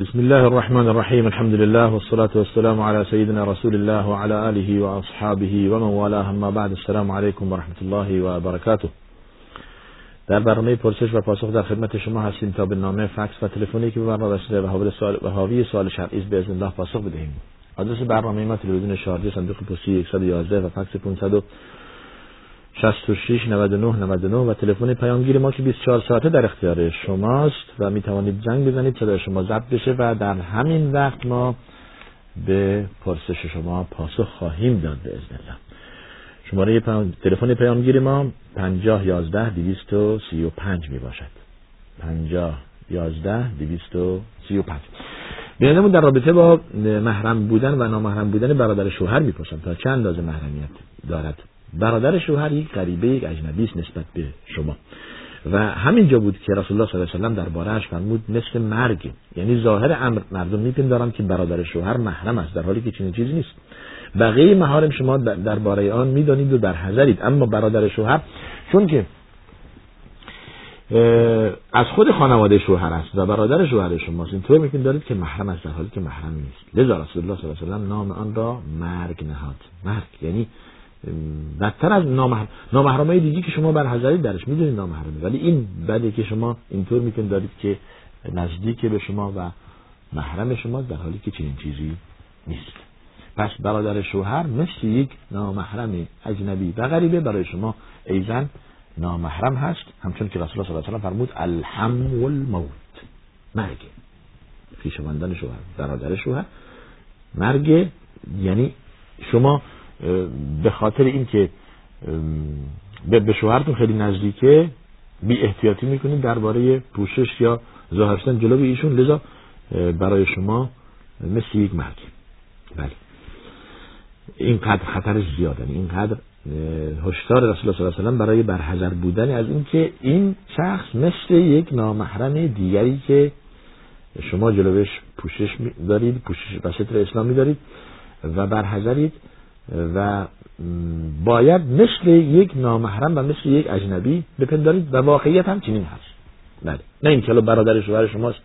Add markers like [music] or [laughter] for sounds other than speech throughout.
بسم الله الرحمن الرحيم الحمد لله والصلاة والسلام على سيدنا رسول الله وعلى آله وأصحابه ومن والاه اما بعد السلام عليكم ورحمة الله وبركاته در برنامه پرسش و پاسخ در خدمت شما هستیم تا به نامه فکس و تلفنی که به من رسیده و حاوی سوال و حاوی سوال شرعی به اذن الله پاسخ بدهیم آدرس برنامه ما تلویزیون شارجه صندوق پستی 111 و فکس 500 66 99 99 و تلفن پیامگیر ما که 24 ساعته در اختیار شماست و می توانید زنگ بزنید صدای شما ضبط بشه و در همین وقت ما به پرسش شما پاسخ خواهیم داد به الله. شماره تلفن پیامگیر ما 50 11 235 می باشد 50 11 235 بینمون در رابطه با محرم بودن و نامحرم بودن برادر شوهر می‌پرسم تا چند اندازه محرمیت دارد؟ برادر شوهر یک غریبه یک اجنبی است نسبت به شما. و همینجا بود که رسول الله صلی الله علیه و سلم دربارهش فرمود مثل مرگ. یعنی ظاهر امر مردم میپندارن که برادر شوهر محرم است در حالی که چنین چیزی نیست. بقیه محارم شما درباره آن می‌دانید و در حذرید اما برادر شوهر چون که از خود خانواده شوهر است و برادر شوهر شماست اینطور میپین دارید که محرم است در حالی که محرم نیست. لذا رسول الله صلی الله علیه و سلم نام آن را مرگ نهاد. مرگ یعنی بدتر از نامحرم نامحرمای دیگه که شما برحضرید درش می‌دونید نامحرمه. ولی این بده که شما اینطور میتون دارید که نزدیک به شما و محرم شما در حالی که چنین چیزی نیست. پس برادر شوهر مثل یک نامحرم اجنبی و غریبه برای شما ایزن نامحرم هست. همچون که رسول الله صلی الله علیه و فرمود الحم والموت مرگ. خویشاوندان شوهر برادر شوهر. مرگ یعنی شما به خاطر اینکه به شوهرتون خیلی نزدیکه بی احتیاطی می‌کنید درباره پوشش یا ظاهرشتن جلو ایشون. لذا برای شما مثل یک مرگ. بله. اینقدر خطر زیاده. اینقدر هشدار رسول الله صلی الله علیه و برای برحذر بودن از اینکه این شخص مثل یک نامحرم دیگری که شما جلوش پوشش دارید پوشش و ستر اسلامی دارید و برحذرید و باید مثل یک نامحرم و مثل یک اجنبی بپندارید و واقعیت هم چنین هست. بله. نه این که برادر شوهر شماست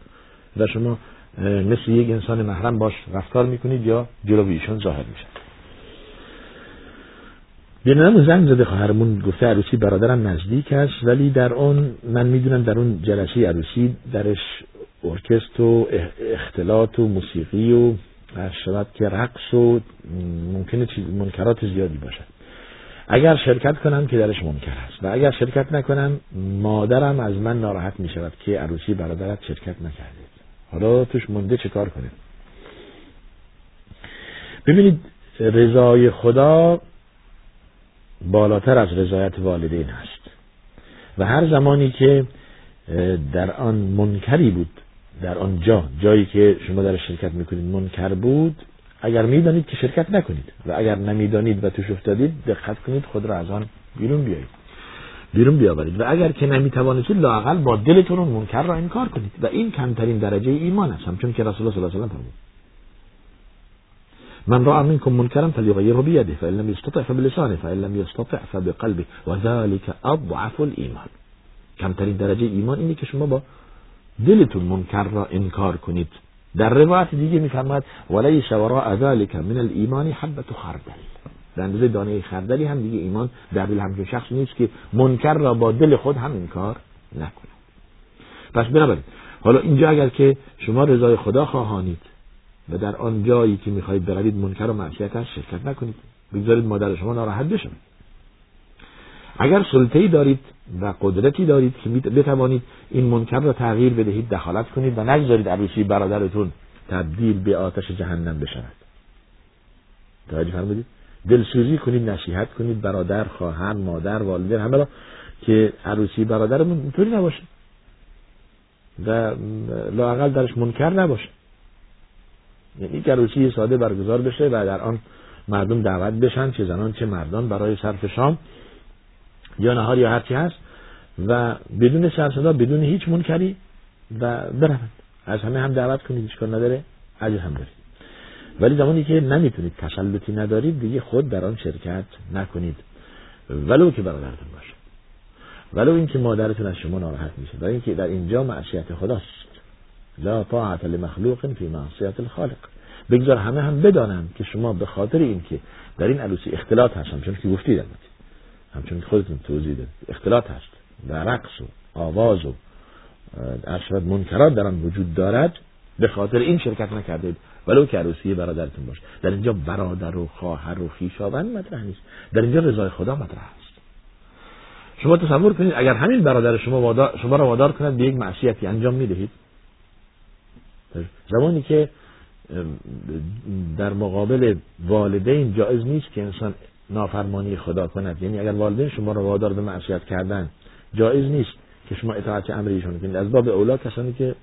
و شما مثل یک انسان محرم باش رفتار می‌کنید یا جلو ایشون ظاهر میشن بینم زنگ زده خواهرمون گفته عروسی برادرم نزدیک است ولی در اون من می‌دونم در اون جلسه عروسی درش ارکست و اختلاط و موسیقی و شود که رقص و ممکنه چیز منکرات زیادی باشد. اگر شرکت کنم که درش منکر است و اگر شرکت نکنم مادرم از من ناراحت می شود که عروسی برادرت شرکت نکردید حالا توش مونده چه کار کنیم؟ ببینید رضای خدا بالاتر از رضایت والدین است. و هر زمانی که در آن منکری بود در آنجا جایی که شما در شرکت می‌کنید منکر بود اگر می‌دانید که شرکت نکنید و اگر نمی‌دانید و توش افتادید دقت کنید خود را از آن بیرون بیایید. بیرون بیاورید. و اگر که نمی‌توانید لاقل با دلتون اون منکر را انکار کنید. و این کمترین درجه ایمان است. همچون که رسول الله صلی الله علیه و فرمود. من رأى منكم منكرا فليغيره بيده فإن لم يستطع فبلسانه فإن لم يستطع فبقلبه. وذلك أضعف الإيمان کمترین درجه ایمان اینه که شما با دلتون منکر را انکار کنید. در روایت دیگه میفرماد ولیس وراء ذلك من الايمان حبه خردل. در اندازه دانه خردلی هم دیگه ایمان در دل همچون شخص نیست که منکر را با دل خود هم انکار نکنه پس بنابراین حالا اینجا اگر که شما رضای خدا خواهانید و در آن جایی که می‌خواهید بروید منکر و معصیت شرکت نکنید. بگذارید مادر شما ناراحت بشه. اگر سلطه‌ای دارید و قدرتی دارید که بتوانید این منکر را تغییر بدهید دخالت کنید و نگذارید عروسی برادرتون تبدیل به آتش جهنم بشود. توجه فرمودید؟ دلسوزی کنید نصیحت کنید برادر خواهر مادر والدین همه را که عروسی برادرمون اینطوری نباشه. و لاقل درش منکر نباشه. یعنی که عروسی ساده برگزار بشه و در آن مردم دعوت بشن چه زنان چه مردان برای صرف شام یا نهار یا هرچی هست و بدون سرصدا بدون هیچ منکری و بروند. از همه هم دعوت کنید کار نداره اجر هم دارید. ولی زمانی که نمی‌تونید تسلطی ندارید دیگه خود در آن شرکت نکنید. ولو که برادرتون باشه. ولو اینکه مادرتون از شما ناراحت میشه برای اینکه در اینجا معصیت خداست. لا طاعت لمخلوق فی معصیت الخالق. بگذار همه هم بدانند که شما به خاطر اینکه در این عروسی اختلاط هست همچون که گفتید البته. همچون که خودتون توضیح دادید. اختلاط هست. و رقص و آواز و ارشد منکرات در آن وجود دارد به خاطر این شرکت نکردید. ولو که عروسی برادرتون باشه. در اینجا برادر و خواهر و خویشاوند مطرح نیست. در اینجا رضای خدا مطرح است. شما تصور کنید اگر همین برادر شما شما را وادار کند به یک معصیتی انجام می‌دهید. زمانی که در مقابل والدین جایز نیست که انسان نافرمانی خدا کند. یعنی اگر والدین شما را وادار به معصیت کردن جایز نیست که شما اطاعت امر ایشون کنید. از باب اولا کسانی که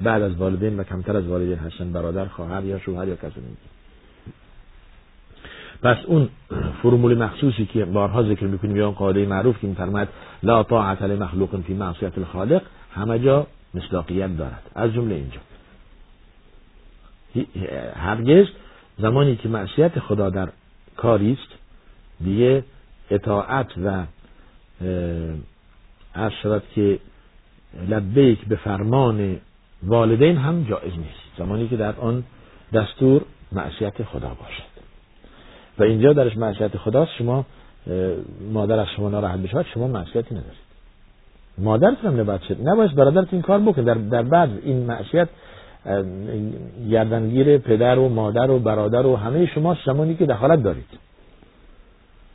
بعد از والدین و کمتر از والدین هستن برادر خواهر یا شوهر یا کسی پس اون فرمول مخصوصی که بارها ذکر می‌کنیم یا اون قاعده معروف که میفرماید لا طاعت لمخلوق فی معصیت الخالق همه جا مصداقیت دارد. از جمله اینجا. هرگز زمانی که معصیت خدا در کاری است دیگه اطاعت و اشرت که لبیک به فرمان والدین هم جایز نیست. زمانی که در آن دستور معصیت خدا باشد. و اینجا درش معصیت خداست شما مادر از شما ناراحت بشود شما معصیتی ندارید. مادرتون هم نباید شد. نباید برادرت این کار بکنه. در, در بعد این معصیت گردنگیر پدر و مادر و برادر و همه شما زمانی که دخالت دارید.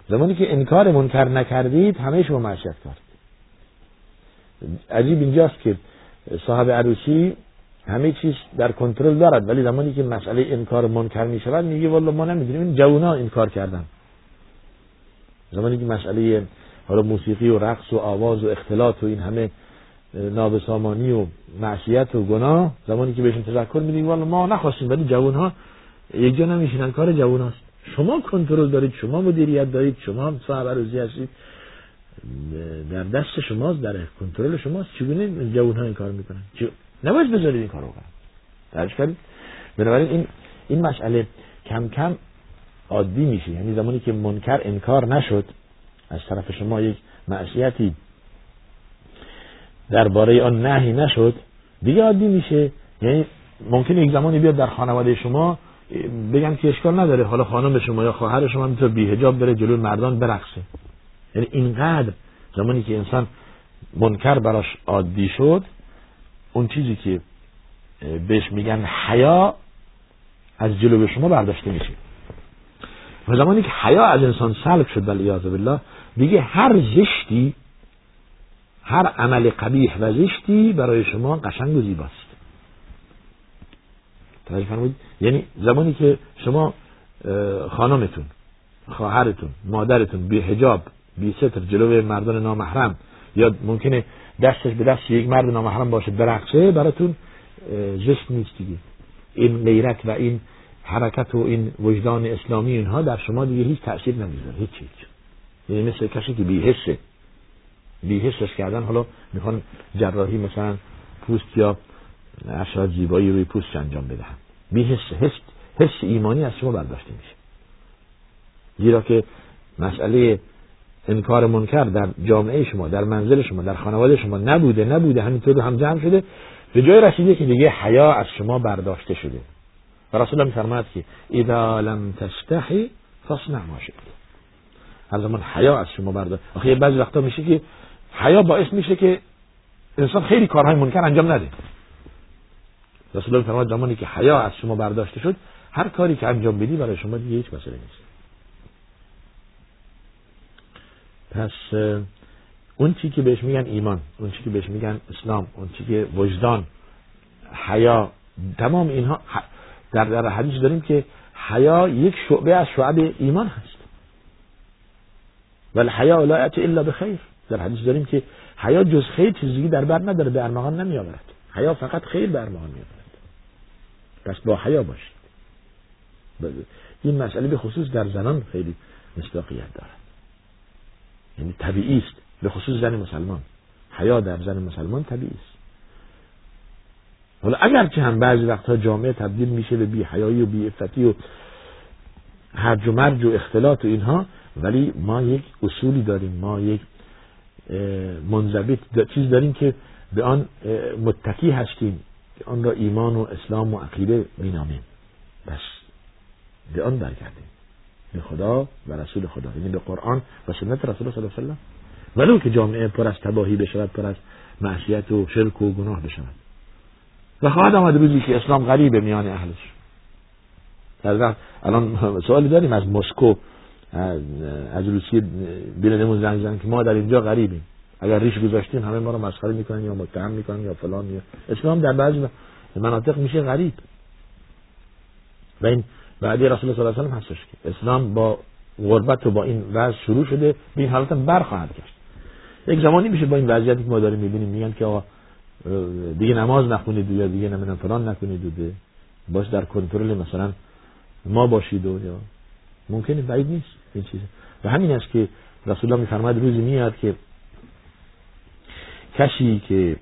زمانی که انکار منکر نکردید همه شما معصیت کردید عجیب اینجاست که صاحب عروسی همه چیز در کنترل دارد ولی زمانی که مسئله انکار منکر می شود میگه والله ما نمی‌دونیم این جوونا انکار کردن. زمانی که مسئله حالا موسیقی و رقص و آواز و اختلاط و این همه نابسامانی و معصیت و گناه زمانی که بهشون تذکر میدیم والله ما نخواستیم ولی جوان ها یک جا نمیشینن کار جوان هاست شما کنترل دارید شما مدیریت دارید شما صاحب عروضی هستید. در دست شماست در کنترل شماست. چگونه جوان ها این کار می‌کنن؟ نباید بذارید این کارو کنن. درش کردید؟ بنابراین این این مسئله کم کم عادی میشه. یعنی زمانی که منکر انکار نشد از طرف شما یک معصیتی درباره آن نهی نشد دیگه عادی میشه. یعنی ممکنه یک زمانی بیاد در خانواده شما بگم که اشکال نداره. حالا خانم شما یا خواهر شما می‌تونه بیهجاب بره جلوی مردان برقصه یعنی اینقدر زمانی که انسان منکر براش عادی شد اون چیزی که بهش میگن حیا از جلو شما برداشته میشه. و زمانی که حیا از انسان سلب شد ولی بالله دیگه هر زشتی هر عمل قبیح و زشتی برای شما قشنگ و زیباست. توجه فرمودید یعنی زمانی که شما خانمتون خواهرتون مادرتون بی حجاب بی ستر جلوی مردان نامحرم یا ممکنه دستش به دست یک مرد نامحرم باشه برقصه براتون زشت نیست دیگه. این غیرت و این حرکت و این وجدان اسلامی اینها در شما دیگه هیچ تأثیر نمی‌ذاره. هیچ هیچ. یعنی مثل کسی که بیهسته بیهستش کردن. حالا می‌خوان جراحی مثلا پوست یا اشعار زیبایی روی پوست انجام بدهن بیهست حس حس ایمانی از شما برداشته میشه. زیرا که مسئله انکار منکر در جامعه شما در منزل شما در خانواده شما نبوده نبوده همینطور هم جمع شده. به جای رسیده که دیگه حیا از شما برداشته شده. و رسول الله میفرماید که اذا لم تستحی فاصنع ما شئت. هر زمان حیا از شما برداشت. آخه بعضی وقتا میشه که حیا باعث میشه که انسان خیلی کارهای منکر انجام نده. رسول الله فرمود زمانی که حیا از شما برداشته شد هر کاری که انجام بدی برای شما دیگه هیچ مسئله نیست. پس اون چی که بهش میگن ایمان اون چی که بهش میگن اسلام اون چی که وجدان حیا تمام اینها در در حدیث داریم که حیا یک شعبه از شعب ایمان هست. ولی حیا لا یأتی الا بخیر. در حدیث داریم که حیا جز خیر چیزی در بر نداره به ارمغان نمی آورد حیا فقط خیر به ارمغان می آورد پس با حیا باشید. این مسئله به خصوص در زنان خیلی مصداقیت دارد. یعنی طبیعی است. به خصوص زن مسلمان. حیا در زن مسلمان طبیعی است. حالا اگر که هم بعضی وقتها جامعه تبدیل میشه به بی حیایی و بی افتی و هرج و مرج و اختلاط و اینها ولی ما یک اصولی داریم. ما یک منضبط چیز داریم که به آن متکی هستیم. آن را ایمان و اسلام و عقیده مینامیم. بس. به آن برگردیم. به خدا و رسول خدا. یعنی به قرآن و سنت رسول صلی الله علیه وسلم ولو که جامعه پر از تباهی بشود پر از معصیت و شرک و گناه بشود. و خواهد آمد روزی که اسلام غریبه میان اهلش در الان [laughs] سوالی داریم از مسکو از روسیه بیرونمون زنگ زن که ما در اینجا غریبیم. اگر ریش گذاشتیم همه ما رو مسخره می‌کنن یا متهم می‌کنن یا فلان یا اسلام در بعضی مناطق میشه غریب. و این بعدی رسول الله صلی الله علیه و هستش که اسلام با غربت و با این وضع شروع شده به این حالت برخواهد گشت. یک زمانی میشه با این وضعیتی که ما داریم می‌بینیم میگن که آقا دیگه نماز نخونید یا دیگه نمی‌دونم فلان نکنید و باش در کنترل مثلا ما باشید و یا ممکنه بعید نیست این چیزه و همین است که رسول الله میفرماید روزی میاد که کسی که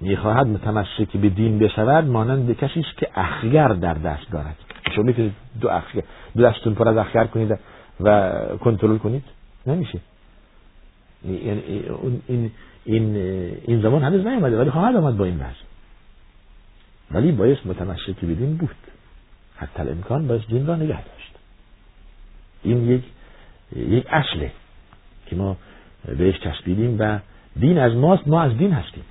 می‌خواهد متمسک به دین بشود مانند کسی است که اخگر در دست دارد. شما می‌تونید دو اخگر دو دستتون پر از اخگر کنید و کنترل کنید؟ نمیشه. یعنی این این این زمان هنوز نیومده ولی خواهد آمد با این وضع. ولی باید متمسک به دین بود. حتی امکان باید دین را نگه داشت. این یک یک اصله که ما بهش چسبیدیم و دین از ماست ما از دین هستیم.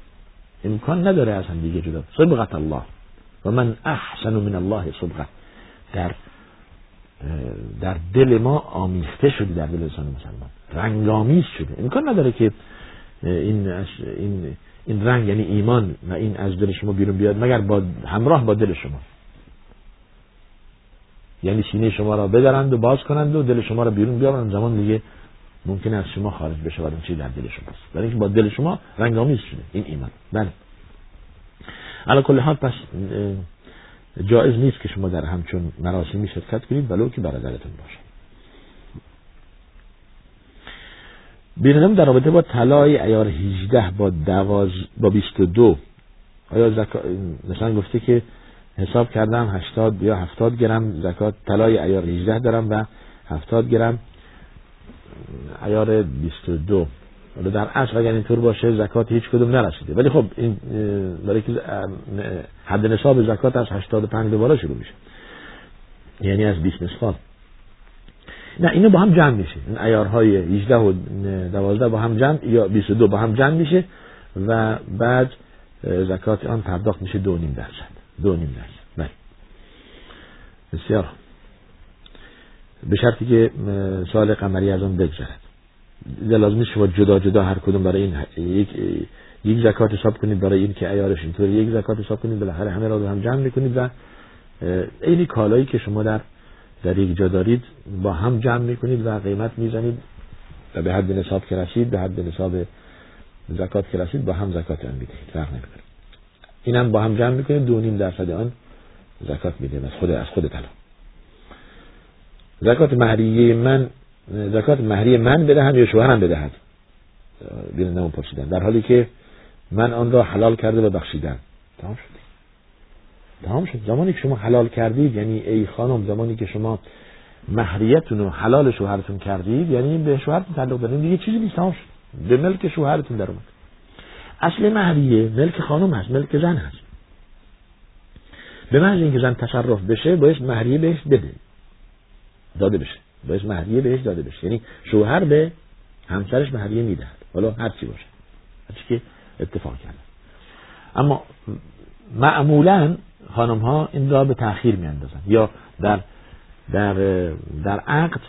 امکان نداره از هم دیگه جدا. صبغت الله. و من احسن من الله صبغت در در دل ما آمیخته شده در دل انسان مسلمان. رنگامیز شده. امکان نداره که این این این رنگ یعنی ایمان و این از دل شما بیرون بیاد مگر با همراه با دل شما. یعنی سینه شما را بدرند و باز کنند و دل شما را بیرون بیارند زمان دیگه ممکن از شما خارج بشه و چی در دل شماست برای اینکه با دل شما رنگامیز شده. این ایمان. بله. علا کل حال پس جایز نیست که شما در همچون مراسمی شرکت کنید ولو که برادرتون باشه. بینم در رابطه با طلای ایار 18 با دواز با 22 آیا زکا... مثلا گفته که حساب کردم 80 یا 70 گرم زکات طلای ایار 18 دارم و 70 گرم. ایار 22 حالا در اصل اگر اینطور باشه زکات هیچ کدوم نرسیده. ولی خب این برای که حد نصاب زکات از 85 به بالا شروع میشه. یعنی از 20 مسخال نه اینو با هم جمع میشه. این ایارهای 18 و 12 با هم جمع یا 22 با هم جمع میشه و بعد زکات آن پرداخت میشه 2.5 درصد. 2.5 درصد. بله. بسیار به شرطی که سال قمری از آن بگذرد. لازم شما جدا جدا هر کدوم برای این یک یک زکات حساب کنید برای این که ایارش اینطور یک زکات حساب کنید بالاخره همه را هم جمع می‌کنید و اینی کالایی که شما در در یک جا دارید با هم جمع می‌کنید و قیمت می‌زنید و به حد نصاب که رسید به حد نصاب زکات که رسید با هم زکات آن می‌دهید. فرق نمی‌کنه. اینم با هم جمع می‌کنید دو نیم درصد آن زکات میده از خود از خود طلا زکات مهریه من زکات مهریه من بدهم یا شوهرم بدهد؟ بینندمون پرسیدن. در حالی که من آن را حلال کرده و بخشیدم. تمام شد. تمام شد. زمانی که شما حلال کردید یعنی ای خانم زمانی که شما مهریتون رو حلال شوهرتون کردید یعنی به شوهرتون تعلق دارید دیگه چیزی نیست. تمام شد. به ملک شوهرتون در اومد. اصل مهریه ملک خانم هست ملک زن هست. به محض اینکه زن تصرف بشه باید مهریه بهش بده. داده بشه. باید مهریه بهش داده بشه. یعنی شوهر به همسرش مهریه می‌دهد. حالا هر چی باشه. هر که اتفاق کرده. اما معمولا خانم ها این را به تاخیر میاندازن یا در در در عقد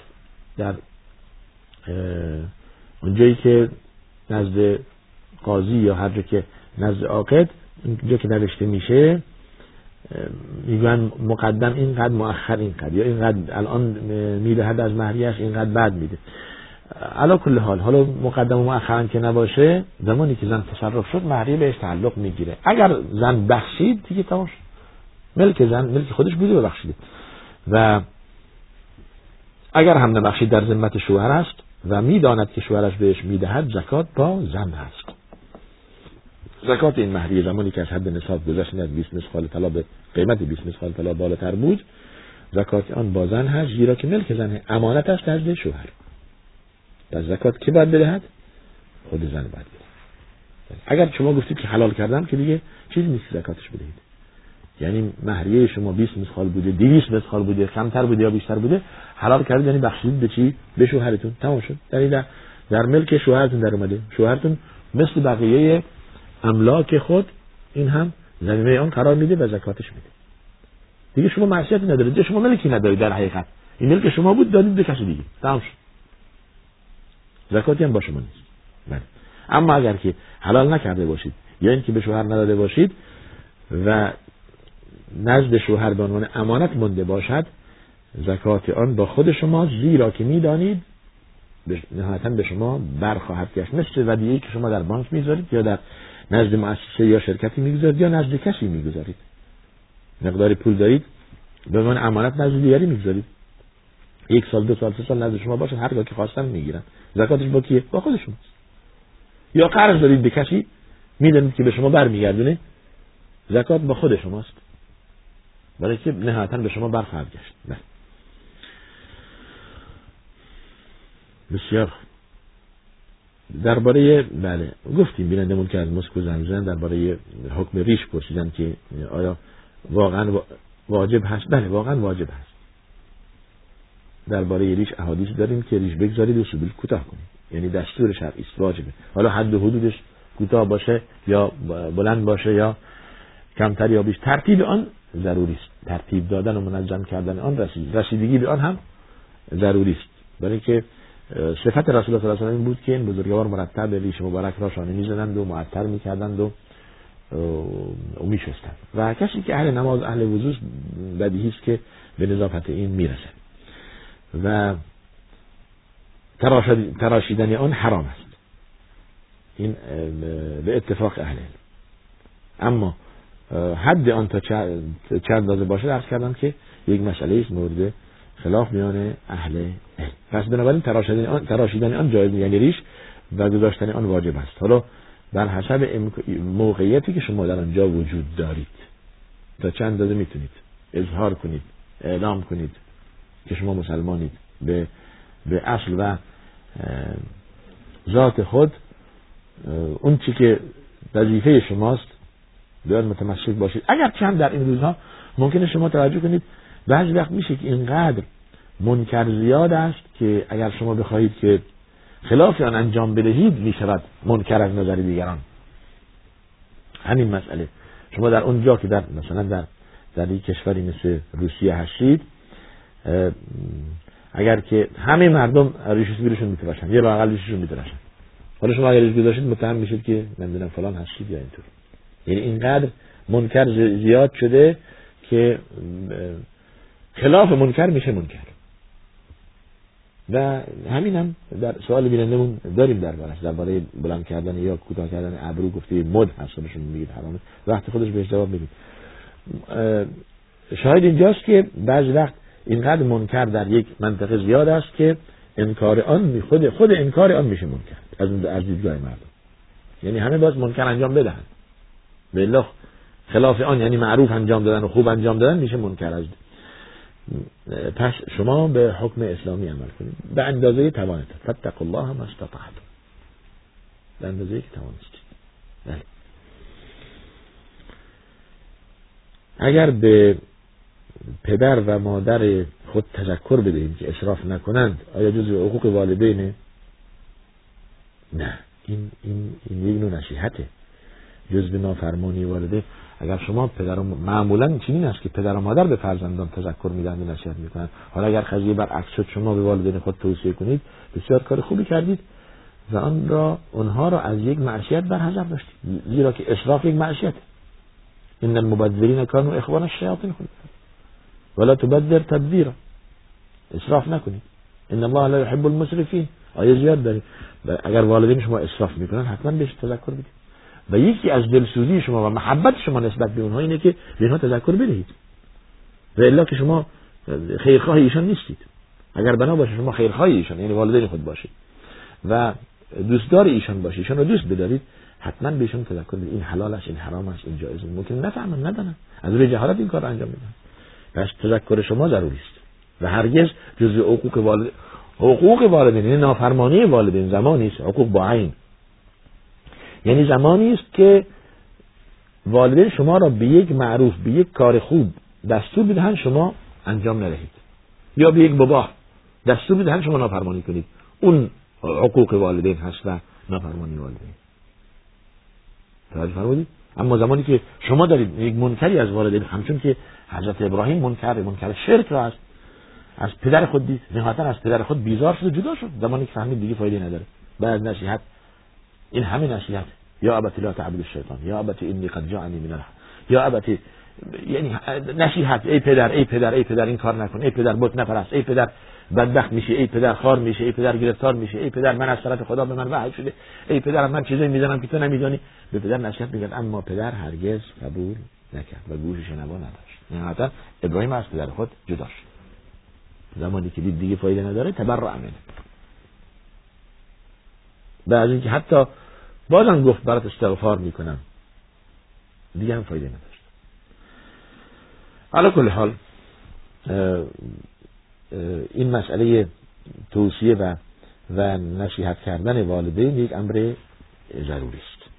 در اونجایی که نزد قاضی یا هر جا که نزد عاقد اونجا که نوشته میشه میگن مقدم اینقدر مؤخر اینقدر یا اینقدر الان می‌دهد از مهریش اینقدر بعد میده. علا کل حال حالا مقدم و مؤخرا که نباشه زمانی که زن تصرف شد مهریه بهش تعلق می‌گیره. اگر زن بخشید دیگه تماش ملک زن ملک خودش بوده ببخشیده. و اگر هم نبخشید در ذمت شوهر است و می‌داند که شوهرش بهش می‌دهد زکات با زن هست زکات این مهریه زمانی که از حد نصاب گذشت از 20 مسخال طلا به قیمت 20 مسخال طلا بالاتر بود زکات آن با زن هست زیرا که ملک زن امانت است از شوهر. پس زکات کی باید بدهد؟ خود زن باید بده اگر شما گفتید که حلال کردم که دیگه چیزی نیست زکاتش بدهید. یعنی مهریه شما 20 مسخال بوده 200 مسخال بوده کمتر بوده یا بیشتر بوده حلال کردید یعنی بخشید به چی؟ به شوهرتون. تمام شد. یعنی در, در ملک شوهرتون در اومده. شوهرتون مثل بقیه املاک خود این هم زمینه آن قرار میده و زکاتش میده. دیگه شما معصیتی ندارید. شما ملکی ندارید در حقیقت. این ملک شما بود دادید به کسی دیگه. تمام شد. زکاتی هم با شما نیست. بله. اما اگر که حلال نکرده باشید یا اینکه به شوهر نداده باشید و نزد شوهر به عنوان امانت مونده باشد زکات آن با خود شما زیرا که می‌دانید نهایتا به شما برخواهد گشت. مثل ودیعی که شما در بانک می‌ذارید یا در نزد مؤسسه یا شرکتی می‌گذارید یا نزد کسی می‌گذارید. مقداری پول دارید به عنوان امانت نزد دیگری می‌گذارید. یک سال دو سال سه سال نزد شما باشه هر که خواستن می‌گیرن. زکاتش با کیه؟ با خود شماست یا قرض دارید به کسی می‌دونید که به شما برمیگردونه زکات با خود شماست. برای که نهایتا به شما برخواهد گشت. بله بسیار درباره بله. گفتیم بینندمون که از مسکو زنگ درباره حکم ریش پرسیدن که آیا واقعا واجب هست؟ بله واقعا واجب هست. درباره ریش احادیث داریم که ریش بگذارید و سبیل کوتاه کنید. یعنی دستور شرعی است واجبه. حالا حد و حدودش کوتاه باشه یا بلند باشه یا کمتر یا بیش ترتیب آن ضروری است. ترتیب دادن و منظم کردن آن رسید رسیدگی به آن هم ضروری است. برای که صفت رسول الله صلی الله علیه بود که این بزرگوار مرتب ریش مبارک را شانه می‌زدند و معطر می‌کردند و و میشستند. و کسی که اهل نماز اهل وضوع بدیهی است که به نظافت این می‌رسه و تراشیدن آن حرام است. این به اتفاق اهل اما حد آن تا چند اندازه باشه درس کردم که یک مسئله است مورد خلاف میان اهل علم. پس بنابراین تراشیدن آن تراشیدن آن جایز یعنی ریش و گذاشتن آن واجب است. حالا بر حسب موقعیتی که شما در آنجا وجود دارید تا چند اندازه می‌تونید اظهار کنید اعلام کنید که شما مسلمانید. به به اصل و ذات خود اون چی که وظیفه شماست باید متمسک باشید. اگر چند در این روزها ممکنه شما توجه کنید بعضی وقت میشه که اینقدر منکر زیاد است که اگر شما بخواهید که خلاف آن انجام بدهید می‌شود منکر از نظر دیگران. همین مسئله. شما در اونجا که در مثلا در در یک کشوری مثل روسیه هستید اگر که همه مردم ریش سفیدشون میتراشن یه بغل ریششون میتراشن. حالا شما اگر ریش گذاشتید متهم میشید که نمی‌دونم فلان هستید یا اینطور. یعنی اینقدر منکر زیاد شده که خلاف منکر میشه منکر. و همین هم در سوال بینندمون داریم دربارش درباره بلند کردن یا کوتاه کردن ابرو گفته مد هست خودشون میگید حرامه وقت خودش بهش جواب می‌دید شاید اینجاست که بعضی وقت اینقدر منکر در یک منطقه زیاد است که انکار آن خود خود انکار آن میشه منکر از از دیدگاه مردم. یعنی همه باز منکر انجام بدهند. به خلاف آن یعنی معروف انجام دادن و خوب انجام دادن میشه منکر از پس شما به حکم اسلامی عمل کنید. به اندازه توانتون فتق الله ما استطعتم. به اندازه که توانستید. بله. اگر به پدر و مادر خود تذکر بدهیم که اصراف نکنند آیا جز حقوق والدینه؟ نه. این این این یک نوع نصیحته. جز به نافرمانی والده اگر شما پدر و معمولا چنین است که پدر و مادر به فرزندان تذکر میدن و نصیحت می‌کنن. حالا اگر قضیه برعکس شد شما به والدین خود توصیه کنید بسیار کار خوبی کردید و آن را اونها را از یک معصیت برحذر داشتید. زیرا که اسراف یک معصیت ان المبذرین کانوا اخوان الشیاطین. خود ولا تبذر تبذیرا. اسراف نکنید. ان الله لا يحب المسرفین. آیه زیاد دارید اگر والدین شما اسراف می‌کنن حتما بهش تذکر بدید. و یکی از دلسوزی شما و محبت شما نسبت به اونها اینه که به اینها تذکر بدهید. و الا که شما خیرخواه ایشان نیستید. اگر بنا باشه شما خیرخواه ایشان یعنی والدین خود باشید. و دوستدار ایشان باشید ایشان رو دوست بدارید حتما بهشون تذکر بدید این حلال است این حرام است این جایز ممکن نفهمن ندانن. از روی جهالت این کار انجام میدن. پس تذکر شما ضروری است. و هرگز جزء حقوق والد حقوق والدین یعنی نافرمانی والدین زمانی است. حقوق با عین. یعنی زمانی است که والدین شما را به یک معروف به یک کار خوب دستور بدهند شما انجام ندهید. یا به یک مباح دستور بدهند شما نافرمانی کنید. اون حقوق والدین هست و نافرمانی والدین. توجه اما زمانی که شما دارید یک منکری از والدین همچون که حضرت ابراهیم منکر منکر شرک را است. از پدر خود دید نهایتا از پدر خود بیزار شد و جدا شد. زمانی که فهمید دیگه فایده نداره. بعد نصیحت این همه نصیحت یا ابت لا تعبد الشیطان یا ابت اینی قد جاءنی من الحق. یا ابت یعنی نصیحت ای پدر ای پدر ای پدر این کار نکن. ای پدر بت نپرست. ای پدر بدبخت میشه ای پدر خار میشه ای پدر گرفتار میشه ای پدر من از طرف خدا به من وحی شده. ای پدر من چیزایی می‌زنم که تو نمیدانی. به پدر نصیحت می‌کرد اما پدر هرگز قبول نکرد و گوش شنوا نداشت. نهایتا ابراهیم از پدر خود جدا شد. زمانی که دید دیگه فایده نداره تبرع منه بعد اینکه حتی بازم گفت برات استغفار می‌کنم. دیگه هم فایده نداشت. حالا کل حال این مسئله توصیه و و نصیحت کردن والدین یک امر ضروری است.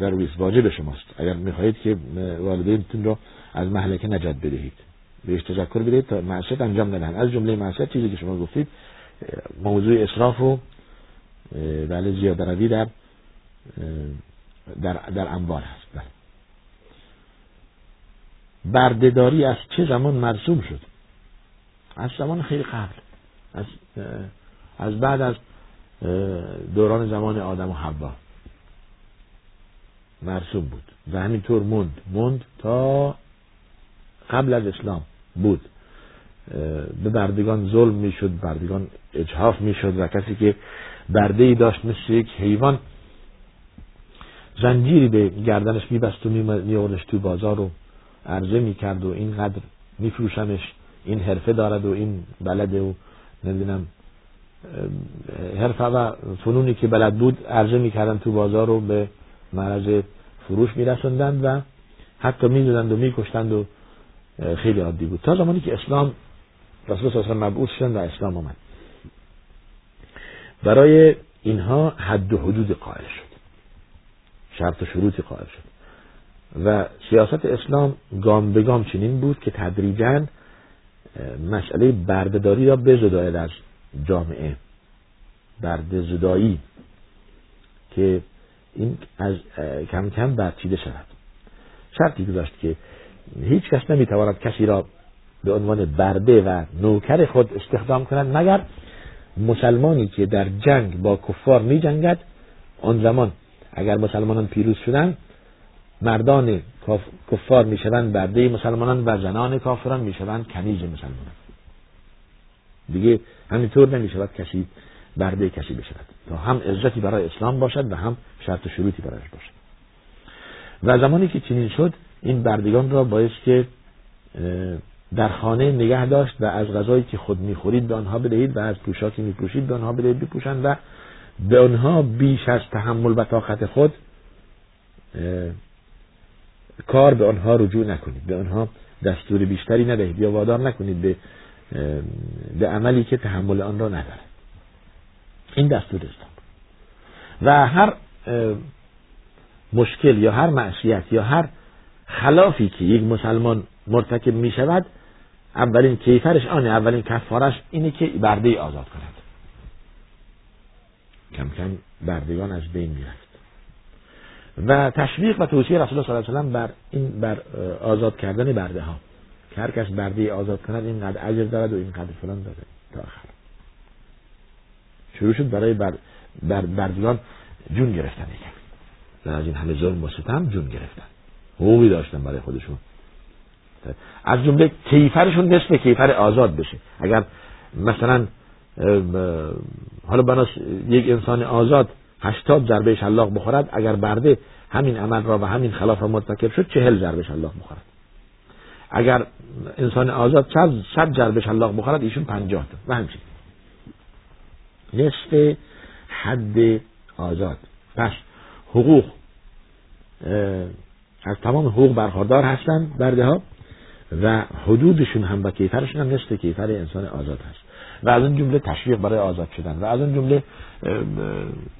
ضروری است واجب شماست. اگر می‌خواهید که والدینتون را از محلکه نجات بدهید بهش تذکر بدهید تا معصیت انجام ندهند. از جمله معصیت چیزی که شما گفتید موضوع اسراف و بله زیاده روی در در در اموال هست. بله. بردهداری از چه زمان مرسوم شد؟ از زمان خیلی قبل. از از بعد از دوران زمان آدم و حوا. مرسوم بود. و همینطور موند. موند تا قبل از اسلام بود. به بردگان ظلم می‌شد بردگان اجحاف می‌شد و کسی که برده ای داشت مثل یک حیوان زنجیری به گردنش میبست و میوردش تو بازار و عرضه می‌کرد و اینقدر میفروشنش این حرفه دارد و این بلده و نمی‌دونم حرفه و فنونی که بلد بود عرضه می‌کردن تو بازار رو به معرض فروش میرسندند و حتی می‌دادند و میکشتند و خیلی عادی بود. تا زمانی که اسلام رسول صلی الله مبعوث شدن و اسلام آمد. برای اینها حد و حدود قائل شد. شرط و شروطی قائل شد. و سیاست اسلام گام به گام چنین بود که تدریجا مسئله بردهداری را بزداید از جامعه. برده زدایی که این از کم کم برچیده شود. شرطی گذاشت که هیچ کس نمی‌تواند کسی را به عنوان برده و نوکر خود استخدام کند مگر مسلمانی که در جنگ با کفار می جنگد آن زمان اگر مسلمانان پیروز شدن مردان کفار می شوند برده مسلمانان و زنان کافران می شوند کنیز مسلمانان. دیگه همینطور نمی شود کسی برده کسی بشود. تا هم عزتی برای اسلام باشد و هم شرط و شروطی برایش باشد. و زمانی که چنین شد این بردگان را باید که در خانه نگه داشت و از غذایی که خود می‌خورید به آنها بدهید و از پوشاکی میپوشید به آنها بدهید بپوشند و به آنها بیش از تحمل و طاقت خود کار به آنها رجوع نکنید. به آنها دستور بیشتری ندهید یا وادار نکنید به به عملی که تحمل آن را ندارد. این دستور اسلام. و هر مشکل یا هر معصیت یا هر خلافی که یک مسلمان مرتکب می شود اولین کیفرش آنه اولین کفارش اینه که برده آزاد کند. کم کم بردگان از بین می‌رفت. و تشویق و توصیه رسول الله صلی الله علیه وسلم بر این بر آزاد کردن برده ها که هر کس برده آزاد کند اینقدر اجر دارد و اینقدر فلان داره تا آخر. شروع شد برای بر بر بردگان جون گرفتن. یکم و از این همه ظلم و ستم جون گرفتن. حقوقی داشتن برای خودشون. از جمله کیفرشون نصف کیفر آزاد بشه. اگر مثلا حالا بناس یک انسان آزاد هشتاد ضربه شلاق بخورد اگر برده همین عمل را و همین خلاف را مرتکب شد چهل ضربه شلاق بخورد. اگر انسان آزاد صد ضربه شلاق بخورد ایشون پنجاه و همچین. نصف حد آزاد. پس حقوق از تمام حقوق برخوردار هستند برده ها و حدودشون هم و کیفرشون هم نصف کیفر انسان آزاد هست. و از اون جمله تشویق برای آزاد شدن و از اون جمله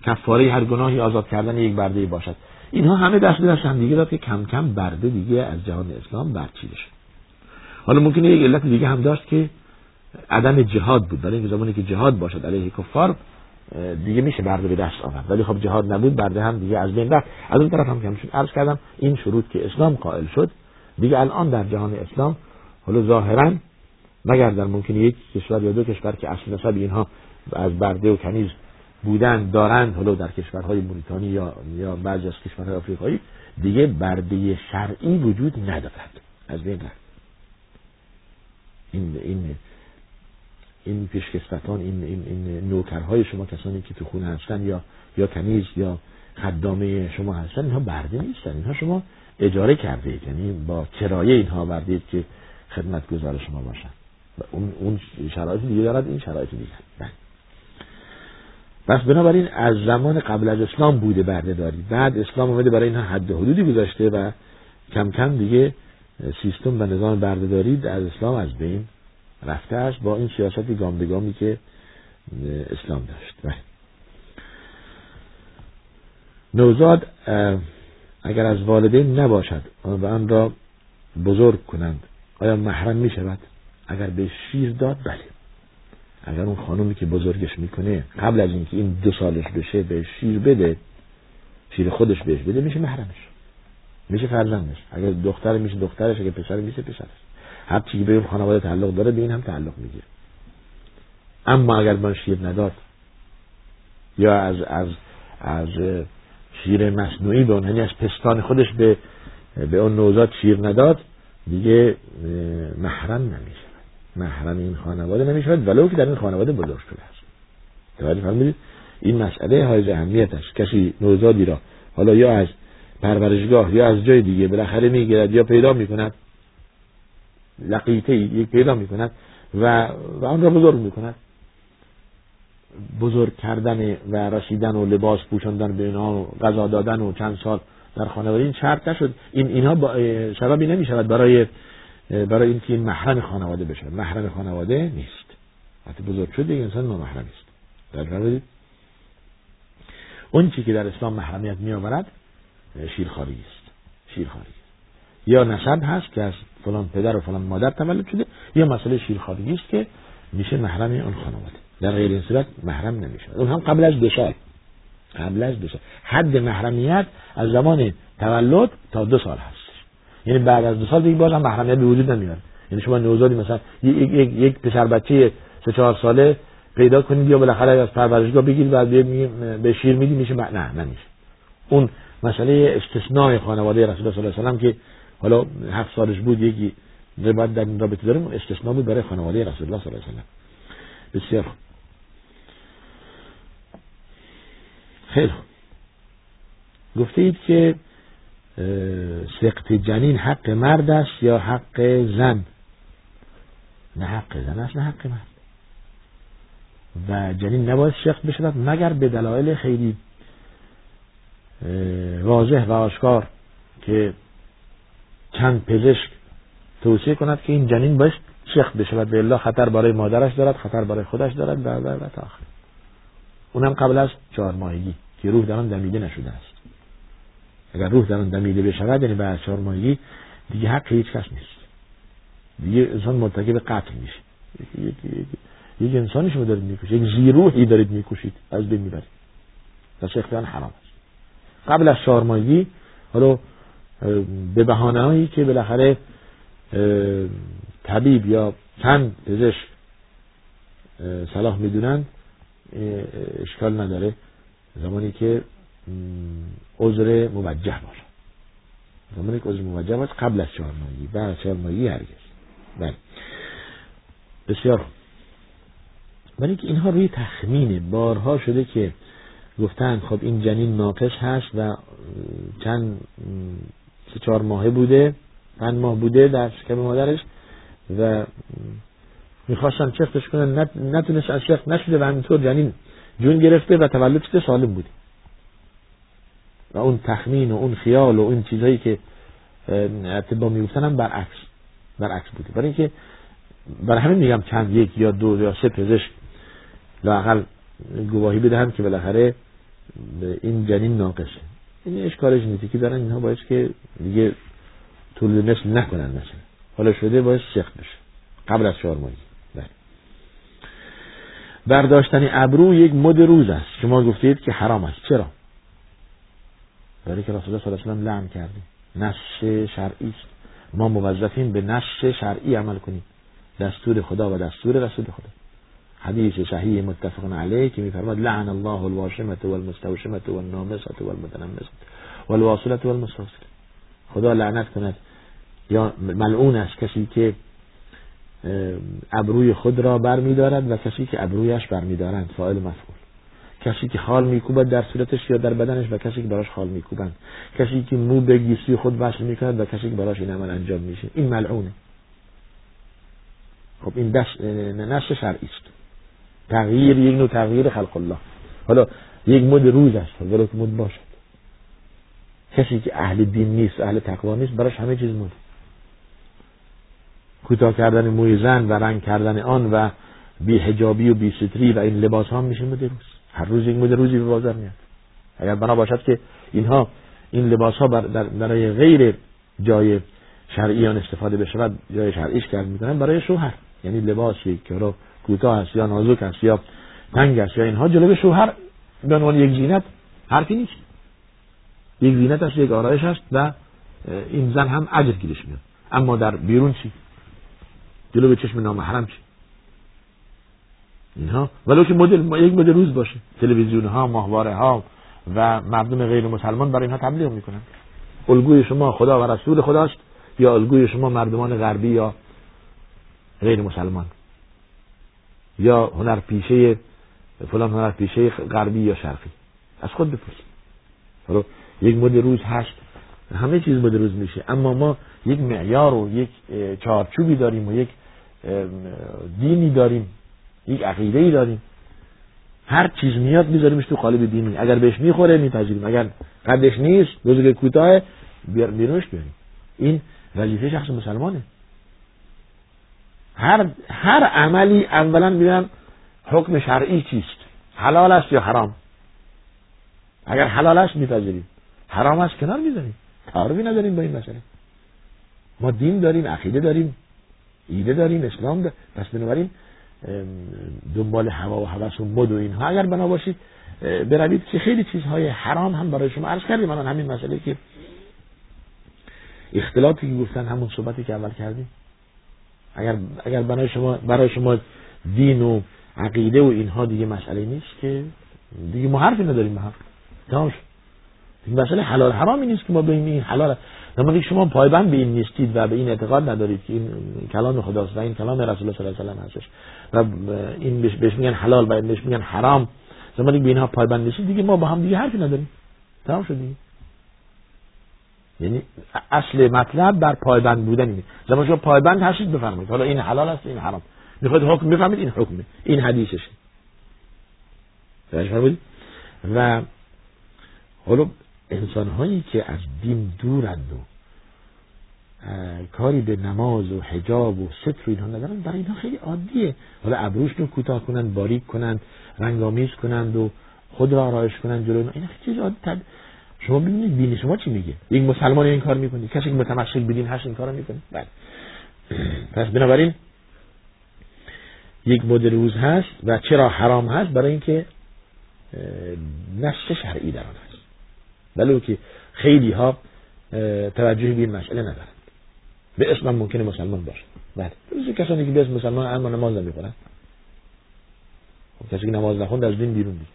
کفاره هر گناهی آزاد کردن یک برده باشد. اینها همه دست دست هم دیگه داد که کم کم برده دیگه از جهان اسلام برچیده شد. حالا ممکنه یک علت دیگه هم داشت که عدم جهاد بود. برای اینکه زمانی که جهاد باشد علیه کفار دیگه میشه برده به دست آورد. ولی خب جهاد نبود برده هم دیگه از بین رفت. از اون طرف هم که عرض کردم این شروط که اسلام قائل شد دیگه الان در جهان اسلام حالا ظاهرا مگر در ممکن یک کشور یا دو کشور که اصل نسب اینها از برده و کنیز بودن دارند حالا در کشورهای موریتانی یا یا بعضی از کشورهای آفریقایی دیگه برده شرعی وجود ندارد. از بین رفت. این این این پیشکسوتان این این این نوکرهای شما کسانی که تو خونه هستن یا یا کنیز یا خدامه شما هستن اینها برده نیستن. اینها شما اجاره کرده یعنی با کرایه اینها بردید که خدمتگزار شما باشن. اون اون شرایط دیگه دارد این شرایط دیگه پس بنابراین از زمان قبل از اسلام بوده برده دارید بعد اسلام اومده برای اینها حد حدودی گذاشته و کم کم دیگه سیستم و نظام برده دارید از اسلام از بین رفته است با این سیاستی گام به گامی که اسلام داشت. بله. نوزاد اگر از والدین نباشد و آن را بزرگ کنند آیا محرم می شود اگر به شیر داد بله. اگر اون خانومی که بزرگش می‌کنه قبل از اینکه این دو سالش بشه به شیر بده شیر خودش بهش بده میشه محرمش. میشه فرزندش. اگر دختر میشه دخترش. اگر پسر میشه پسرش. هر چیزی به خانواده تعلق داره به این هم تعلق می‌گیره. اما اگر من شیر نداد یا از از از شیر مصنوعی به اون یعنی از پستان خودش به به اون نوزاد شیر نداد دیگه محرم نمیشه. محرم این خانواده نمی‌شود ولو که در این خانواده بزرگ شده است. توجه فرمودید؟ این مسئله اهمیت است. کسی نوزادی را حالا یا از پرورشگاه یا از جای دیگه بالاخره می‌گیرد یا پیدا می‌کند. لقیته یک پیدا می‌کند و و آن را بزرگ می‌کند. بزرگ کردن و رسیدن و لباس پوشاندن به اینها و غذا دادن و چند سال در خانواده این شرط نشد. این اینها سببی نمی‌شود برای برای اینکه این محرم خانواده بشه. محرم خانواده نیست. وقتی بزرگ شده انسان نامحرم است در اون چی که در اسلام محرمیت می آورد شیرخواری است. شیرخواری. یا نسب هست که از فلان پدر و فلان مادر تولد شده یا مسئله شیرخواری است که میشه محرم اون خانواده. در غیر این صورت محرم نمیشه. اون هم قبل از دو سال. قبل از دو سال. حد محرمیت از زمان تولد تا دو سال هست. یعنی بعد از دو سال دیگه بازم محرمیت به وجود نمیاد. یعنی شما نوزادی مثلا یک, یک, یک پسر بچه سه چهار ساله پیدا کنید یا بالاخره از پرورشگاه بگیرید بعد به شیر میدی میشه نه نمیشه. اون مسئله استثناء خانواده رسول الله صلی الله علیه و که حالا هفت سالش بود یکی روایت در این رابطه داریم استثناء بود برای خانواده رسول الله صلی الله علیه و بسیار خیلی گفته اید که سقط جنین حق مرد است یا حق زن؟ نه حق زن است نه حق مرد. و جنین نباید سقط بشود مگر به دلایل خیلی واضح و آشکار که چند پزشک توصیه کند که این جنین باید سخت بشود. به الله خطر برای مادرش دارد خطر برای خودش دارد و و تا آخر. اونم قبل از چهار ماهگی که روح در آن دمیده نشده است. اگر روح در آن دمیده بشود یعنی چهار ماهگی دیگه حق هیچ کس نیست. دیگه انسان مرتکب قتل میشه. یک, انسانی شما دارید می‌کشید یک زیروحی دارید می‌کشید از بین می‌برید. پس اختیار حرام است. قبل از چهار ماهگی حالا به بهانه هایی که بالاخره طبیب یا چند پزشک صلاح می‌دونن اشکال نداره. زمانی که عذر موجه باشه زمانی که عذر موجه باشه قبل از ماهی از چهار ماهی هرگز. بله. بسیار ولی که اینها روی تخمینه بارها شده که گفتن خب این جنین ناقص هست و چند سه چهار ماهه بوده پنج ماه بوده در شکم مادرش و می‌خواستن چختش کنن. نتونست از چخت نشده و همینطور جنین جون گرفته و تولد شده سالم بوده. و اون تخمین و اون خیال و اون چیزهایی که اتبا می‌گفتن هم برعکس برعکس بوده. برای اینکه برای همین میگم چند یک یا دو یا سه پزشک لاقل گواهی بدهند که بالاخره این جنین ناقصه. این اشکال ژنتیکی دارن اینها باید که دیگه طول نسل نکنن مثلا. حالا شده باید سخت بشه. قبل از چهار ماهی. بله. برداشتن ابرو یک مد روز است شما گفتید که حرام است. چرا؟ برای که رسول الله صلی الله علیه و لعن کرده نص شرعی است. ما موظفیم به نص شرعی عمل کنیم. دستور خدا و دستور رسول خدا. حدیث صحیح متفق علیه که میفرماد لعن الله الواشمه والمستوشمه والنامسه والمتنمسه والواصله والمستوصله خدا لعنت کند. یا ملعون است کسی که ابروی خود را بر دارد و کسی که ابرویش بر دارند فاعل مفعول. کسی که خال میکوبد در صورتش یا در بدنش و کسی که براش خال میکوبند. کسی که مو به گیسی خود وصل می‌کند و کسی که براش این عمل انجام میشه. این ملعونه خب این دست نش شرعی است. تغییر یک نوع تغییر خلق الله. حالا یک مد روز است. ولو که مد باشد. کسی که اهل دین نیست اهل تقوا نیست براش همه چیز مد کوتاه کردن موی زن و رنگ کردن آن و بی حجابی و بی ستری و این لباس ها میشه مد هر روز یک مد روزی به بازار میاد. اگر بنا باشد که اینها این لباس ها برای غیر جای شرعیان استفاده بشود جای شرعیش کرد می‌کنن برای شوهر. یعنی لباسی که رو کوتاه است یا نازک است یا تنگ است یا اینها جلوی شوهر به عنوان یک زینت حرفی نیست. یک زینت است یک آرایش است و این زن هم اجر گیرش میاد اما در بیرون چی؟ جلو به چشم نامحرم چی؟ اینها. ولو که مدل یک مدل روز باشه. تلویزیون ها ماهواره ها و مردم غیر مسلمان برای اینها تبلیغ می‌کنن. الگوی شما خدا و رسول خداست یا الگوی شما مردمان غربی یا غیر مسلمان؟ یا هنر پیشه فلان هنر پیشه غربی یا شرقی؟ از خود بپرسید. یک مد روز هست همه چیز مد روز میشه. اما ما یک معیار و یک چارچوبی داریم و یک دینی داریم. یک عقیده ای داریم. هر چیز میاد میذاریمش تو قالب دینی. اگر بهش می‌خوره میپذیریم. اگر قدش نیست بزرگ کوتاه بیرونش بیاریم. این وظیفه شخص مسلمانه. هر هر عملی اولا میگن حکم شرعی چیست؟ حلال است یا حرام؟ اگر حلال است میپذیریم. حرام است کنار می‌ذاریم. تعارفی نداریم با این مسئله. ما دین داریم عقیده داریم ایده داریم اسلام داریم. پس بنابراین دنبال هوا و هوس و مد و اینها. اگر بنا باشید بروید که خیلی چیزهای حرام هم برای شما عرض کردیم. الان همین مسئله که اختلاطی که گفتن همون صحبتی که اول کردیم. اگر اگر برای شما برای شما دین و عقیده و اینها دیگه مسئله نیست که دیگه ما حرفی نداریم به هم. تمام این مسئله حلال حرامی نیست که ما به این حلال. زمانی که شما پایبند به این نیستید و به این اعتقاد ندارید که این کلام خداست و این کلام رسول الله صلی الله علیه و هستش. و این بهش میگن حلال و بهش میگن حرام. زمانی که به اینها پایبند نیستید دیگه ما با هم دیگه حرفی نداریم. تمام شد یعنی اصل مطلب بر پایبند بودن اینه. زمان شما پایبند هستید بفرمایید. حالا این حلال است این حرام. می‌خواید حکم بفهمید این حکمه. این حدیثشه و حالا انسان هایی که از دین دورند و کاری به نماز و حجاب و ستر و اینها ندارن. برای اینها خیلی عادیه. حالا ابروشون کوتاه کنند باریک کنند رنگامیز کنند و خود را آرایش کنند جلو اینا. چیز عادی شما ببینید دین شما چی میگه یک مسلمان این کار می‌کنه. کسی که متمسک بدین هست این کارو می‌کنه. بله. [clears throat] پس بنابراین یک مد روز هست و چرا حرام هست؟ برای اینکه نص شرعی در آن هست. بلو که خیلی ها توجهی به این مسئله ندارند به اسم ممکنه مسلمان باشه. بله. کسانی که به اسم مسلمان اما نماز نمی‌خونن خب کسی که نماز نخوند از دین بیرون نیست.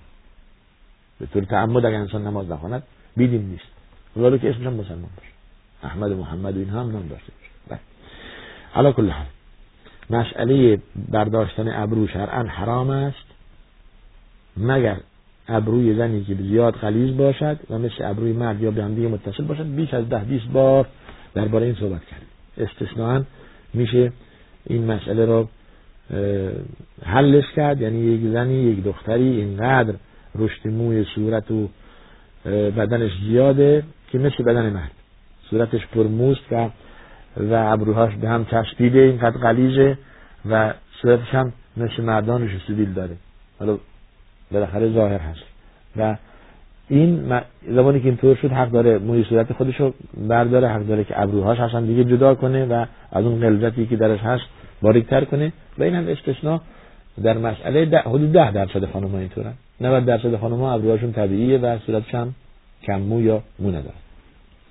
به طور تعمد اگر انسان نماز نخواند بیدیم نیست. ولو که اسمش هم مسلمان باشه. احمد و محمد و اینها هم نام داشته باشه. بله. حالا کل حال. مسئله برداشتن ابرو شرعا حرام است مگر ابروی زنی که زیاد غلیظ باشد و مثل ابروی مرد یا به هم متصل باشد. بیش از ده بیست بار درباره این صحبت کردیم. استثناء میشه این مسئله رو حلش کرد. یعنی یک زنی یک دختری اینقدر رشد موی صورت و بدنش زیاده که مثل بدن مرد. صورتش پرموست و و ابروهاش به هم چسبیده اینقدر غلیظه و صورتش هم مثل مردان سبیل داره. حالا بالاخره ظاهر هست. و این زمانی که اینطور شد حق داره موی صورت خودش رو برداره حق داره که ابروهاش اصلا دیگه جدا کنه و از اون قلزتی که درش هست باریکتر کنه. و این هم استثناء در مسئله ده حدود ده درصد خانم ها اینطورن 90 درصد خانم ها ابروهاشون طبیعیه و صورتش هم کم مو یا مو نداره.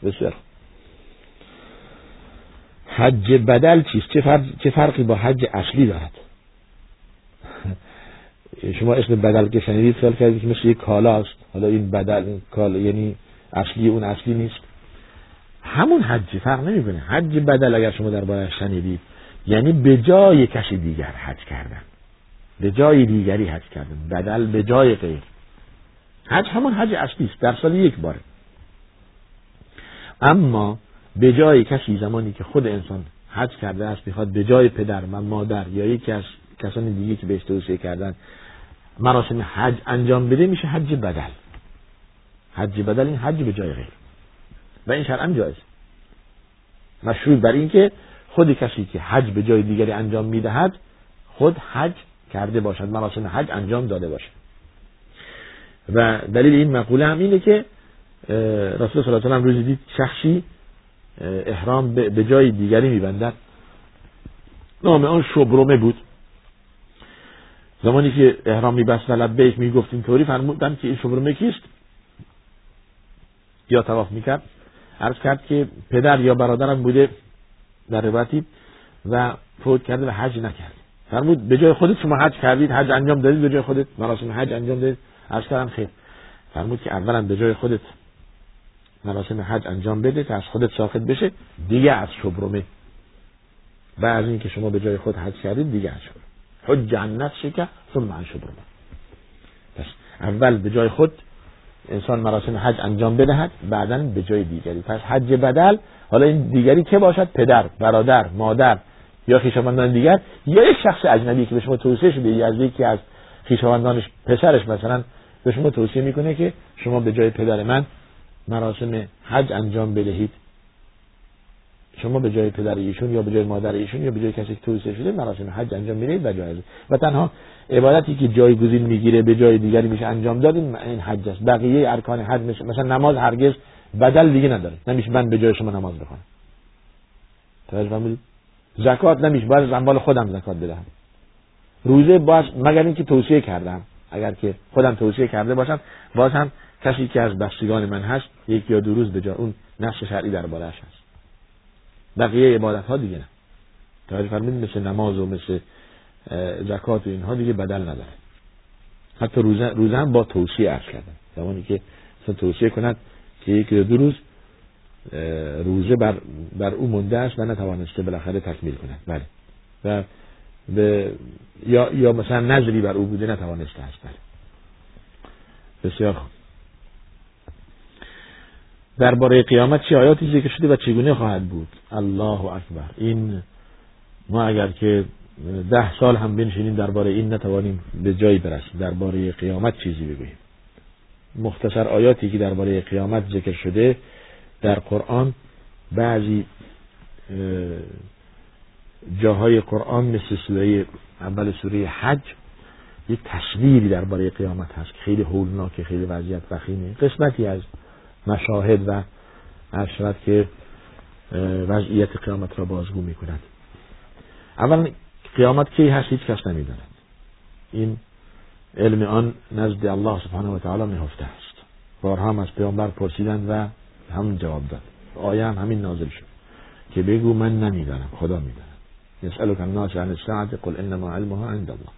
بسیار حج بدل چیست؟ چه, فرق... چه فرقی با حج اصلی دارد؟ شما اسم بدل که شنیدید خیال کردید که مثل یک کالا است حالا این بدل کالا یعنی اصلی اون اصلی نیست. همون حج فرق نمی‌کنه. حج بدل اگر شما در باید شنیدید. یعنی به جای کسی دیگر حج کردن. به جای دیگری حج کردن. بدل به جای غیر. حج همون حج اصلی است. در سال یک باره. اما به جای کسی زمانی که خود انسان حج کرده است می‌خواد به جای پدر و مادر یا یکی از کسان دیگه که بهش توصیه کردن مراسم حج انجام بده میشه حج بدل. حج بدل این حج به جای غیر. و این شرعا جایز. مشروط بر این که خود کسی که حج به جای دیگری انجام می‌دهد خود حج کرده باشد مراسم حج انجام داده باشد. و دلیل این مقوله هم اینه که رسول صلی الله علیه و روزی دید شخصی احرام به جای دیگری میبندد. نام آن شبرمه بود. زمانی که احرام میبست و لبیک می‌گفت اینطوری فرمودن که این شبرمه کیست یا تواف می‌کرد. عرض کرد که پدر یا برادرم بوده در روایتی و فوت کرده و حج نکرد. فرمود به جای خودت شما حج کردید حج انجام دادید به جای خودت. مراسم حج انجام دادید. عرض کردم خیر. فرمود که اولا به جای خودت مراسم حج انجام بده که از خودت ساخت بشه دیگه از شبرمه و از اینکه شما به جای خود حج کردید دیگه از شبرمه حج عن نفسك ثم عن شبرمه پس اول به جای خود انسان مراسم حج انجام بدهد بعدا به جای دیگری. پس حج بدل حالا این دیگری که باشد؟ پدر برادر مادر یا خویشاوندان دیگر؟ یا یک شخص اجنبی که به شما توصیه شده یا از یکی از خویشاوندانش پسرش مثلا به شما توصیه می‌کنه که شما به جای پدر من مراسم حج انجام بدهید. شما به جای پدر ایشون یا به جای مادر ایشون یا به جای کسی که توصیه شده مراسم حج انجام می‌دهید و جایزه و تنها عبادتی که جایگزین می‌گیره به جای دیگری میشه انجام داد این حج است. بقیه ارکان حج مثل نماز هرگز بدل دیگه نداره. نمیشه من به جای شما نماز بخونم. توجه زکات نمیشه. باید از خودم زکات بدهم. روزه باز مگر اینکه توصیه کردم. اگر که خودم توصیه کرده باشم باز هم کسی که از بستگان من هست یک یا دو روز به جا اون نقش شرعی دربارهش هست. بقیه عبادت ها دیگه نه. توجه فرمودید مثل نماز و مثل زکات و اینها دیگه بدل نداره. حتی روزه, روزه هم با توصیه عرض کردن. زمانی که توصیه کند که یک دو روز روزه بر, بر او مونده است و نتوانسته بالاخره تکمیل کند. بله. و به یا یا مثلا نظری بر او بوده نتوانسته است. بله. بسیار خوب. درباره قیامت چه آیاتی ذکر شده و چگونه خواهد بود؟ الله اکبر. این ما اگر که ده سال هم بنشینیم درباره این نتوانیم به جایی برسیم. درباره قیامت چیزی بگوییم. مختصر آیاتی که درباره قیامت ذکر شده در قرآن بعضی جاهای قرآن مثل سوره اول سوره حج یک تصویری درباره قیامت هست که خیلی هولناک خیلی وضعیت وخیمه قسمتی از مشاهد و اشرت که وضعیت قیامت را بازگو می کند اولا قیامت کی هست؟ هیچ کس نمی‌داند. این علم آن نزد الله سبحانه و تعالی نهفته است. بارها هم از پیامبر پرسیدند و همون جواب داد. آیه هم همین نازل شد که بگو من نمی‌دانم خدا می‌داند. یسألک الناس عن الساعة قل انما علمها عند الله.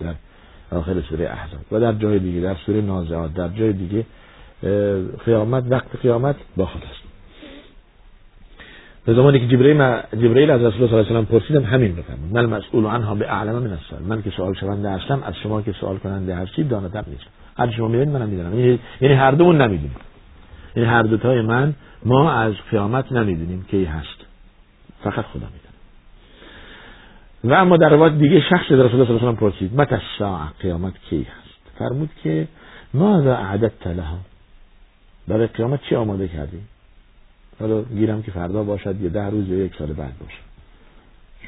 در آخر سوره احزاب. و در جای دیگه در سوره نازعات در جای دیگه قیامت وقت قیامت با خداست به زمانی که جبرئیل جبرئیل از رسول الله صلی الله علیه و پرسیدم همین بفرمود من مسئول عنها به اعلم من السؤال. من که سوال شونده هستم از شما که سوال کننده هستید داناتر نیستم هر شما می‌دونید منم می‌دونم یعنی-, یعنی هر دومون نمی‌دونیم. یعنی هر دوتای من ما از قیامت نمی‌دونیم کی هست. فقط خدا می‌دونه. و اما در روایت دیگه شخص در رسول الله صلی الله علیه و پرسید متى الساعه قیامت کی هست؟ فرمود که ماذا اعددت لها برای قیامت چی آماده کردی؟ حالا گیرم که فردا باشد یا ده روز یا یک سال بعد باشه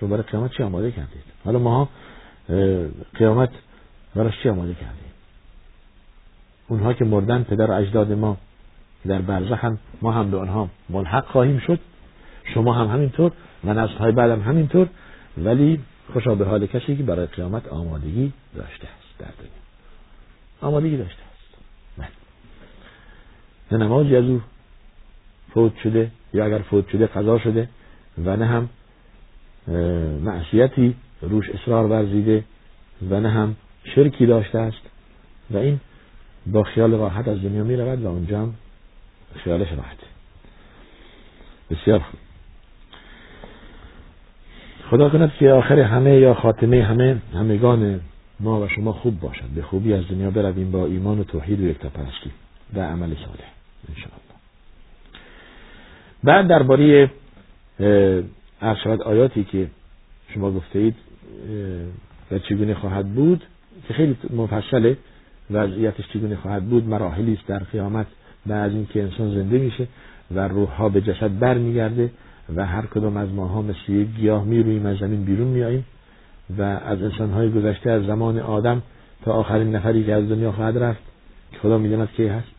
شما برای قیامت چی آماده کردید؟ حالا ما قیامت برای چی آماده کردیم اونها که مردن پدر اجداد ما در برزخ هم ما هم به آنها ملحق خواهیم شد. شما هم همینطور و نسل های بعدم همینطور ولی خوشا به حال کسی که برای قیامت آمادگی داشته است در دنیا. آمادگی داشته. نه نمازی از او فوت شده یا اگر فوت شده قضا شده و نه هم معصیتی روش اصرار ورزیده و نه هم شرکی داشته است. و این با خیال راحت از دنیا می رود و اونجا هم خیالش راحته بسیار خوب. خدا کند که آخر همه یا خاتمه همه همگان ما و شما خوب باشد. به خوبی از دنیا برویم با ایمان و توحید و یکتاپرستی و عمل صالح. بعد درباره ارشاد آیاتی که شما گفته اید و چگونه خواهد بود که خیلی مفصله وضعیتش چگونه خواهد بود مراحلی است در قیامت بعد از اینکه انسان زنده میشه و روح ها به جسد برمیگرده و هر کدام از ماها مثل یک گیاه می‌رویم از زمین بیرون میاییم و از انسان های گذشته از زمان آدم تا آخرین نفری که از دنیا خواهد رفت که خدا می‌داند کی هست.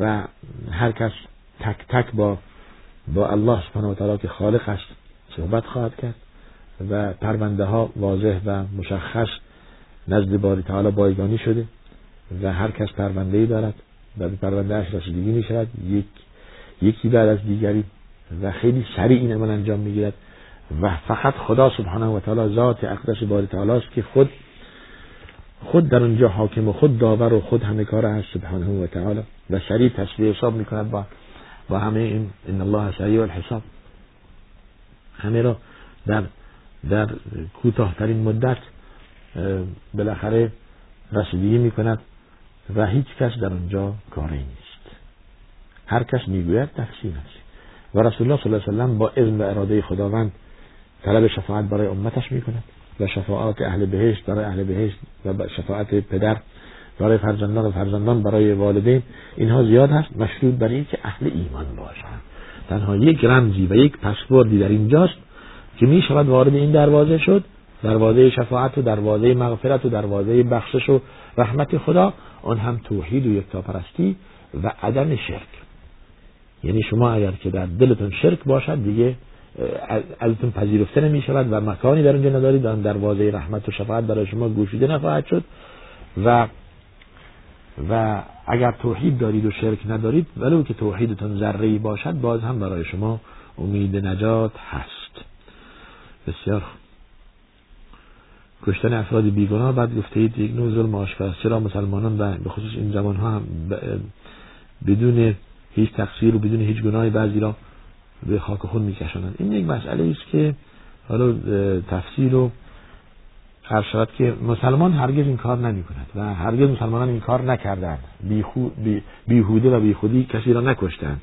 و هر کس تک تک با با الله سبحانه و تعالی که خالق است صحبت خواهد کرد و پرونده ها واضح و مشخص نزد باری تعالی بایگانی شده و هر کس پرونده ای دارد و به پرونده اش رسیدگی می شود یک یکی بعد از دیگری و خیلی سریع این عمل انجام می‌گیرد و فقط خدا سبحانه و تعالی ذات اقدس باری تعالی است که خود خود در اونجا حاکم و خود داور و خود همه کار هست سبحانه و تعالی. و سریع تصویر حساب می‌کند با با همه این ان الله سریع الحساب. همه را در در کوتاهترین مدت بالاخره رسیدگی می کند و هیچ کس در اونجا کاری نیست. هر کس می‌گوید تقسیم است. و رسول الله صلی الله علیه وسلم با اذن و اراده خداوند طلب شفاعت برای امتش می کند و شفاعت اهل بهشت برای اهل بهشت و شفاعت پدر برای فرزندان و فرزندان برای والدین اینها زیاد هست. مشروط بر این که اهل ایمان باشند تنها یک رمزی و یک پسوردی در اینجاست که می شود وارد این دروازه شد. دروازه شفاعت و دروازه مغفرت و دروازه بخشش و رحمت خدا. آن هم توحید و یکتاپرستی و عدم شرک. یعنی شما اگر که در دلتون شرک باشد دیگه ازتون پذیرفته نمی شود و مکانی در اونجا ندارید آن دروازه رحمت و شفاعت برای شما گوشیده نخواهد شد و و اگر توحید دارید و شرک ندارید ولو که توحیدتون ذره باشد باز هم برای شما امید نجات هست. بسیار کشتن افراد بیگناه بعد گفته اید یک نوع ظلم چرا مسلمانان و به خصوص این زمان ها هم بدون هیچ تقصیر و بدون هیچ گناهی بعضی را به خاک خون میکشانند. این یک مسئله است که حالا تفصیل و هر شود که مسلمان هرگز این کار نمی کند و هرگز مسلمانان این کار نکردند. بیهوده و بیخودی کسی را نکشتند.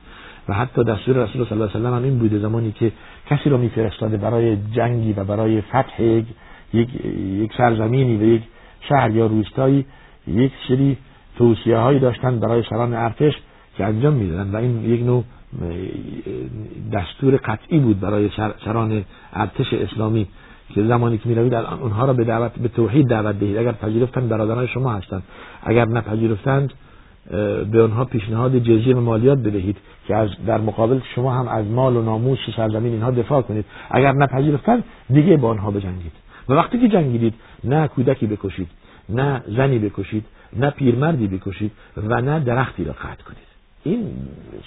و حتی دستور رسول صلی الله علیه و هم این بوده زمانی که کسی را میفرستاده برای جنگی و برای فتح یک یک سرزمینی و یک شهر یا روستایی یک سری توصیه هایی داشتن برای سران ارتش که انجام می‌دادن و این یک نوع دستور قطعی بود برای سران ارتش اسلامی که زمانی که می‌روید اونها را به دعوت به توحید دعوت دهید. اگر پذیرفتند برادران شما هستند. اگر نپذیرفتند به آنها پیشنهاد جزیه و مالیات بدهید که از در مقابل شما هم از مال و ناموس و سرزمین اینها دفاع کنید. اگر نپذیرفتند دیگه با آنها بجنگید. و وقتی که جنگیدید نه کودکی بکشید نه زنی بکشید نه پیرمردی بکشید و نه درختی را قطع کنید. این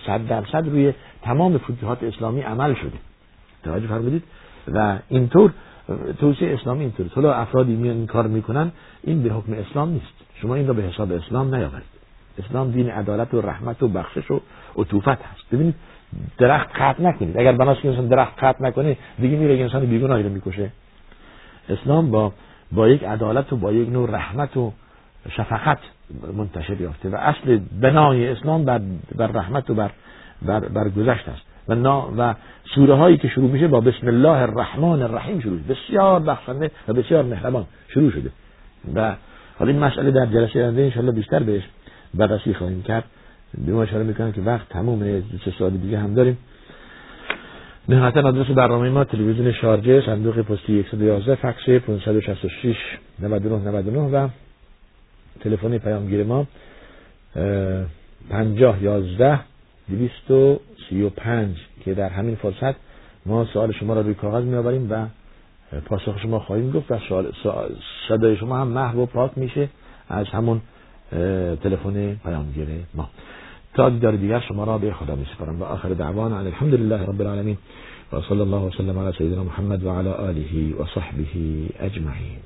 صد درصد روی تمام فتوحات اسلامی عمل شده. توجه فرمودید؟ و اینطور توصیه اسلامی اینطور. حالا افرادی میان این کار می‌کنن این به حکم اسلام نیست. شما این را به حساب اسلام نیاورید. اسلام دین عدالت و رحمت و بخشش و عطوفت هست. ببینید درخت قطع نکنید. اگر بناس که انسان درخت قطع نکنه دیگه میره انسان بیگناهی رو می‌کشه. اسلام با با یک عدالت و با یک نوع رحمت و شفقت منتشر یافته و اصل بنای اسلام بر, بر رحمت و بر, بر, بر گذشت است. و, نا و سوره هایی که شروع میشه با بسم الله الرحمن الرحیم شروع بسیار بخشنده و بسیار مهربان شروع شده. و حالا این مسئله در جلسه آینده انشالله بیشتر بهش بررسی خواهیم کرد. به ما اشاره می‌کنم که وقت تموم سه سال دیگه هم داریم. نهایتا آدرس برنامه ما تلویزیون شارجه صندوق پستی 111 فکس 566 99 99 و تلفن پیامگیر ما پنجاه یازده دویست و سی و پنج که در همین فرصت ما سوال شما را روی کاغذ میآوریم و پاسخ شما خواهیم گفت و صدای شما هم محو و پاک میشه از همون تلفن پیامگیر ما. تا دیدار دیگر شما را به خدا میسپارم. و آخر دعوانا الحمد لله رب العالمین. و صلی الله وسلم علی سیدنا محمد و علی آله و صحبه اجمعین.